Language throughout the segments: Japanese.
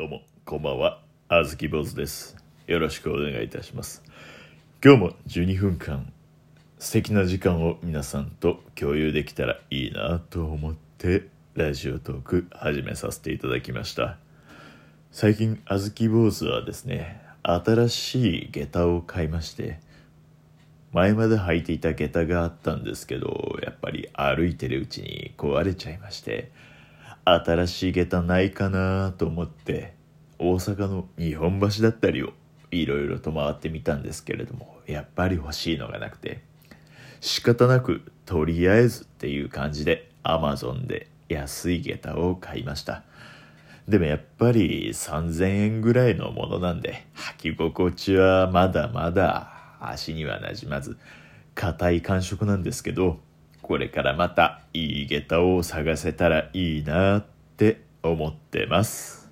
どうも、こんばんは。あずき坊主です。よろしくお願いいたします。今日も12分間、素敵な時間を皆さんと共有できたらいいなと思って、ラジオトーク始めさせていただきました。最近、あずき坊主はですね、新しい下駄を買いまして、前まで履いていた下駄があったんですけど、やっぱり歩いてるうちに壊れちゃいまして、新しい下駄ないかなと思って大阪の日本橋だったりをいろいろと回ってみたんですけれどもやっぱり欲しいのがなくて仕方なくとりあえずっていう感じで Amazon で安い下駄を買いました。でもやっぱり3000円ぐらいのものなんで履き心地はまだまだ足にはなじまず硬い感触なんですけどこれからまたいい下駄を探せたらいいなって思ってます。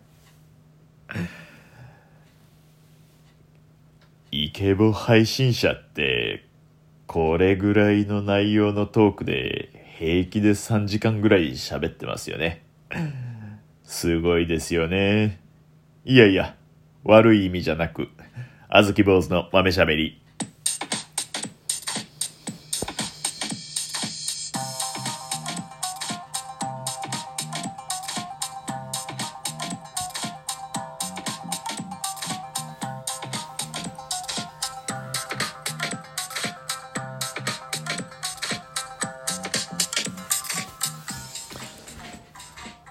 イケボ配信者ってこれぐらいの内容のトークで平気で3時間ぐらい喋ってますよね。すごいですよね。いやいや、悪い意味じゃなく、あずき坊主の豆しゃべり。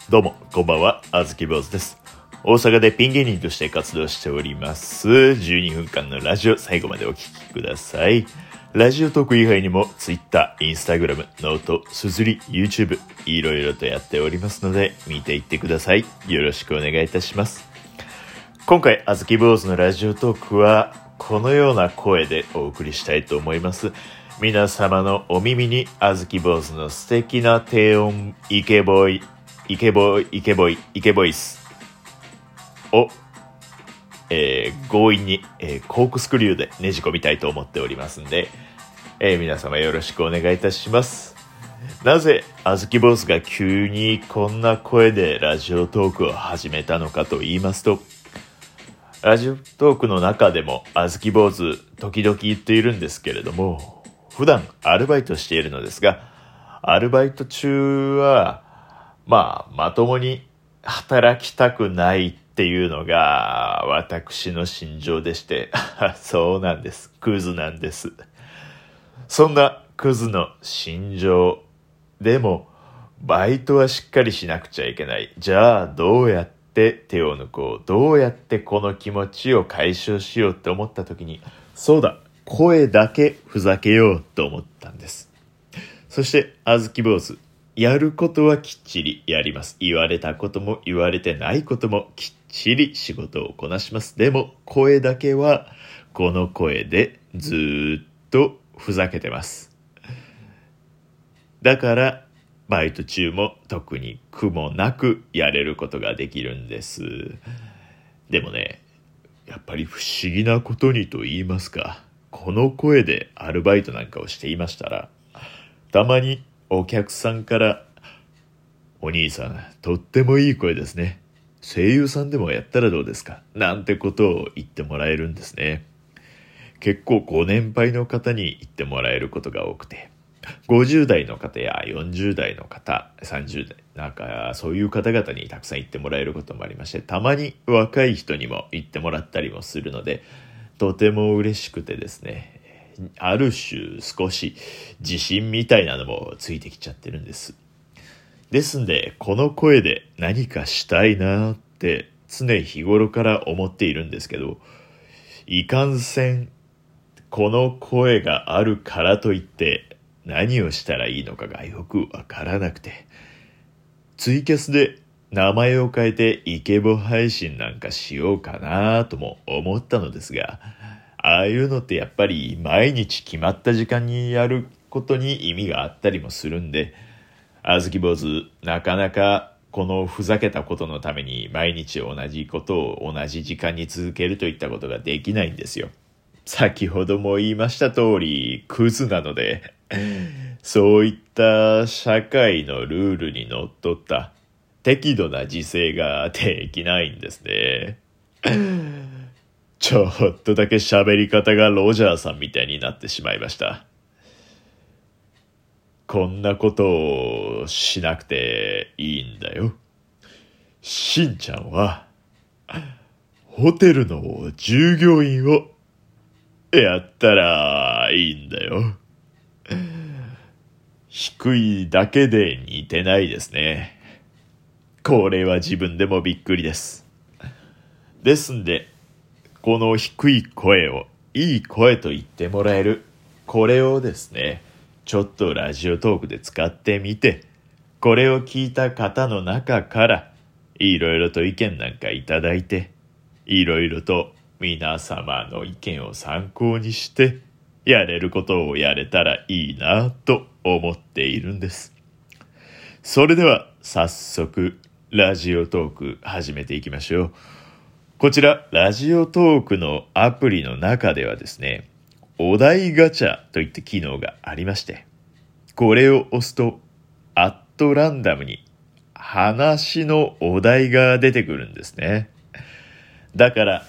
どうも、こんばんは、あずき坊主です。大阪でピン芸人として活動しております。12分間のラジオ、最後までお聞きください。 Radiotalk 以外にも、Twitter、Instagram、 note、SUZURI、YouTube、いろいろとやっておりますので、見ていってください。よろしくお願いいたします。今回、あずき坊主の Radiotalk は、このような声でお送りしたいと思います。皆様のお耳に、あずき坊主の素敵な低音、イケボイ、イケボイ、イケボイ、イケボイスを、えー強引に、えーコークスクリューでねじ込みたいと思っておりますんで、えー皆様よろしくお願いいたします。なぜ、あずき坊主が急にこんな声でラジオトークを始めたのかと言いますと、ラジオトークの中でも、あずき坊主、時々言っているんですけれども、普段アルバイトしているのですが、アルバイト中は、まあ、まともに働きたくないっていうのが、私の心情でして、そうなんです。クズなんです。そんなクズの心情でも、バイトはしっかりしなくちゃいけない。じゃあ、どうやって手を抜こう。どうやってこの気持ちを解消しようって思った時に、そうだ、声だけふざけようと思ったんです。そして、あずき坊主。やることはきっちりやります。言われたことも言われてないこともきっちり仕事をこなします。でも、声だけは、この声でずっとふざけてます。だから、バイト中も特に苦もなくやれることができるんです。でもね、やっぱり不思議なことにと言いますか、この声でアルバイトなんかをしていましたら、たまにお客さんから、お兄さん、とってもいい声ですね。声優さんでもやったらどうですか？なんてことを言ってもらえるんですね。結構ご年配の方に言ってもらえることが多くて、50代の方や40代の方、30代、なんかそういう方々にたくさん言ってもらえることもありまして、たまに若い人にも言ってもらったりもするので、とても嬉しくてですね、ある種少し自信みたいなのもついてきちゃってるんです。ですんで、この声で何かしたいなって常日頃から思っているんですけど、いかんせん、この声があるからといって何をしたらいいのかがよくわからなくて、ツイキャスで名前を変えてイケボ配信なんかしようかなとも思ったのですが、ああいうのってやっぱり毎日決まった時間にやることに意味があったりもするんで、あずき坊主、なかなかこのふざけたことのために毎日同じことを同じ時間に続けるといったことができないんですよ。先ほども言いました通り、クズなので、そういった社会のルールにのっとった適度な自制ができないんですね。ちょっとだけ喋り方がロジャーさんみたいになってしまいました。こんなことをしなくていいんだよ。しんちゃんは、ホテルの従業員をやったらいいんだよ。低いだけで似てないですね。これは自分でもびっくりです。ですんで、この低い声をいい声と言ってもらえる、これをですね、ちょっとラジオトークで使ってみて、これを聞いた方の中から、いろいろと意見なんかいただいて、いろいろと皆様の意見を参考にして、やれることをやれたらいいなと思っているんです。それでは早速ラジオトーク始めていきましょう。こちらラジオトークのアプリの中ではですね、お題ガチャといった機能がありまして、これを押すとアットランダムに話のお題が出てくるんですね。だから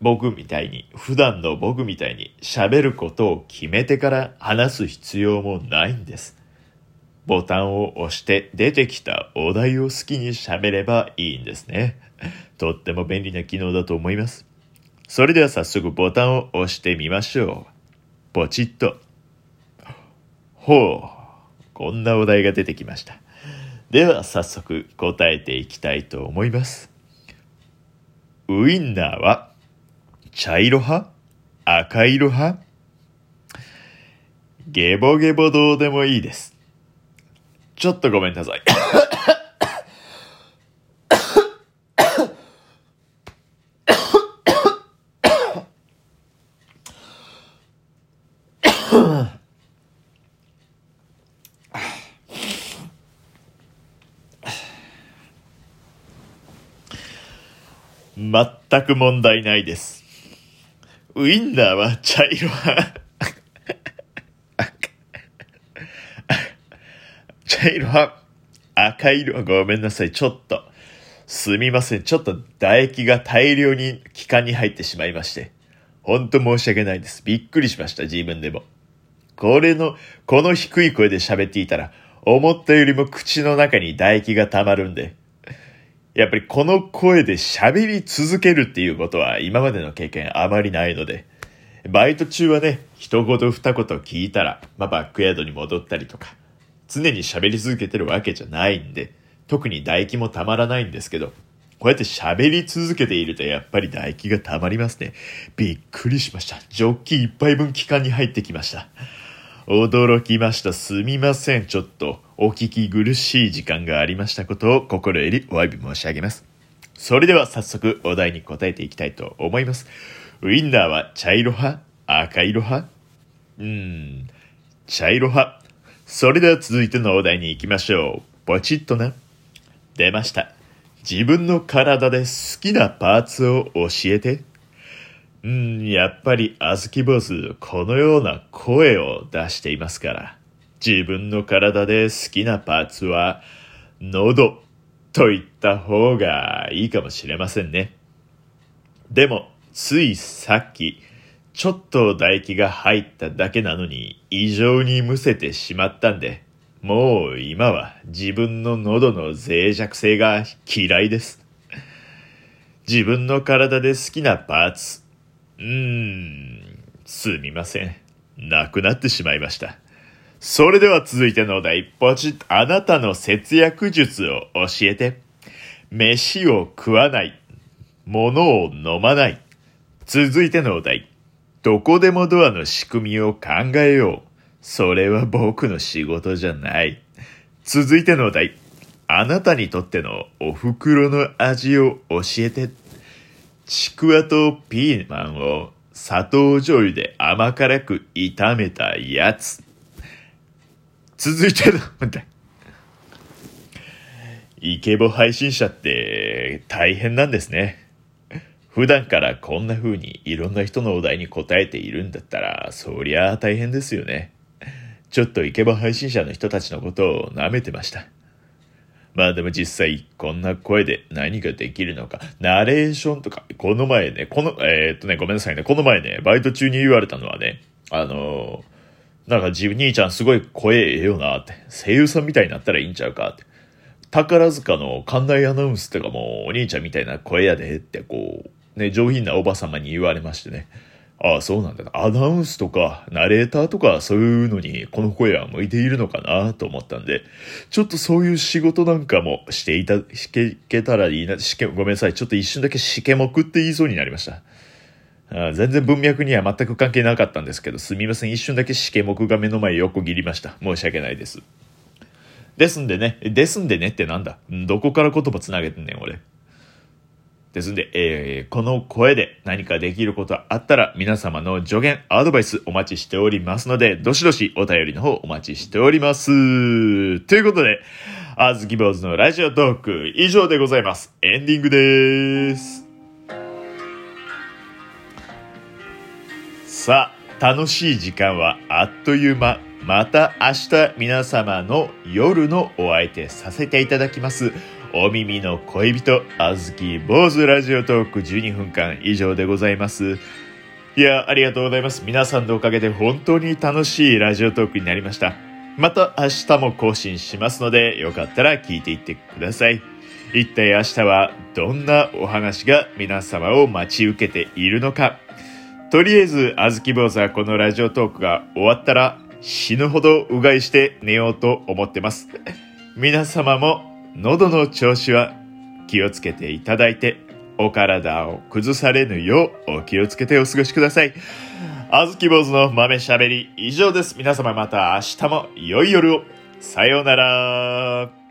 僕みたいに、普段の僕みたいに喋ることを決めてから話す必要もないんです。ボタンを押して出てきたお題を好きに喋ればいいんですね。とっても便利な機能だと思います。それでは早速ボタンを押してみましょう。ポチッと。ほう。こんなお題が出てきました。では早速答えていきたいと思います。ウインナーは茶色派？赤色派？ゲボゲボどうでもいいです。ちょっとごめんなさい。全く問題ないです。ウインナーは茶色は茶色は赤色はごめんなさい。ちょっと。すみません。ちょっと唾液が大量に気管に入ってしまいまして。ほんと申し訳ないです。びっくりしました。自分でも。これの、この低い声で喋っていたら、思ったよりも口の中に唾液が溜まるんで、やっぱりこの声で喋り続けるっていうことは今までの経験あまりないので、バイト中はね、一言二言聞いたら、まあ、バックヤードに戻ったりとか、常に喋り続けてるわけじゃないんで、特に唾液もたまらないんですけど、こうやって喋り続けているとやっぱり唾液がたまりますね。びっくりしました。ジョッキ一杯分気管に入ってきました。驚きました。すみません。ちょっとお聞き苦しい時間がありましたことを心よりお詫び申し上げます。それでは早速お題に答えていきたいと思います。ウインナーは茶色派？赤色派？うーん、茶色派。それでは続いてのお題に行きましょう。ポチッとな。出ました。自分の体で好きなパーツを教えて。うん、やっぱりあずき坊主、このような声を出していますから。自分の体で好きなパーツは、喉と言った方がいいかもしれませんね。でも、ついさっき、ちょっと唾液が入っただけなのに異常にむせてしまったんで、もう今は自分の喉の脆弱性が嫌いです。自分の体で好きなパーツ、うーん、すみません。なくなってしまいました。それでは続いてのお題、ポチッあなたの節約術を教えて。飯を食わない。物を飲まない。続いてのお題、どこでもドアの仕組みを考えよう。それは僕の仕事じゃない。続いてのお題、あなたにとってのお袋の味を教えて。ちくわとピーマンを砂糖醤油で甘辛く炒めたやつ。続いての問題。イケボ配信者って大変なんですね。普段からこんな風にいろんな人のお題に答えているんだったら、そりゃあ大変ですよね。ちょっとイケボ配信者の人たちのことを舐めてました。まあでも実際こんな声で何ができるのか、ナレーションとか、この前ね、この、えー、っとね、ごめんなさいね、この前ね、バイト中に言われたのはね、あのー、なんか自分兄ちゃんすごい声ええよなって、声優さんみたいになったらいいんちゃうかって。宝塚の館内アナウンスとかもお兄ちゃんみたいな声やでってこう、ね、上品なおば様に言われましてね。ああ、そうなんだな。アナウンスとか、ナレーターとか、そういうのに、この声は向いているのかなと思ったんで、ちょっとそういう仕事なんかもしていた、していけたらいいな、しけ、ごめんなさい。ちょっと一瞬だけしけもくって言いそうになりました。あ全然文脈には全く関係なかったんですけど、すみません。一瞬だけしけもくが目の前横切りました。申し訳ないです。ですんでね、ですんでねってなんだ？どこから言葉つなげてんねん、俺。ですんで、えー、この声で何かできることあったら皆様の助言、アドバイスお待ちしておりますので、どしどしお便りの方お待ちしております。ということで、あずき坊主のラジオトーク以上でございます。エンディングです。さあ、楽しい時間はあっという間。また明日皆様の夜のお相手させていただきます。お耳の恋人、あずき坊主ラジオトーク12分間以上でございます。いや、ありがとうございます。皆さんのおかげで本当に楽しいラジオトークになりました。また明日も更新しますので、よかったら聞いていってください。一体明日はどんなお話が皆様を待ち受けているのか。とりあえず、あずき坊主はこのラジオトークが終わったら死ぬほどうがいして寝ようと思ってます。皆様も喉の調子は気をつけていただいて、お体を崩されぬようお気をつけてお過ごしください。あずき坊主の豆しゃべり以上です。皆様また明日も良い夜を。さようなら。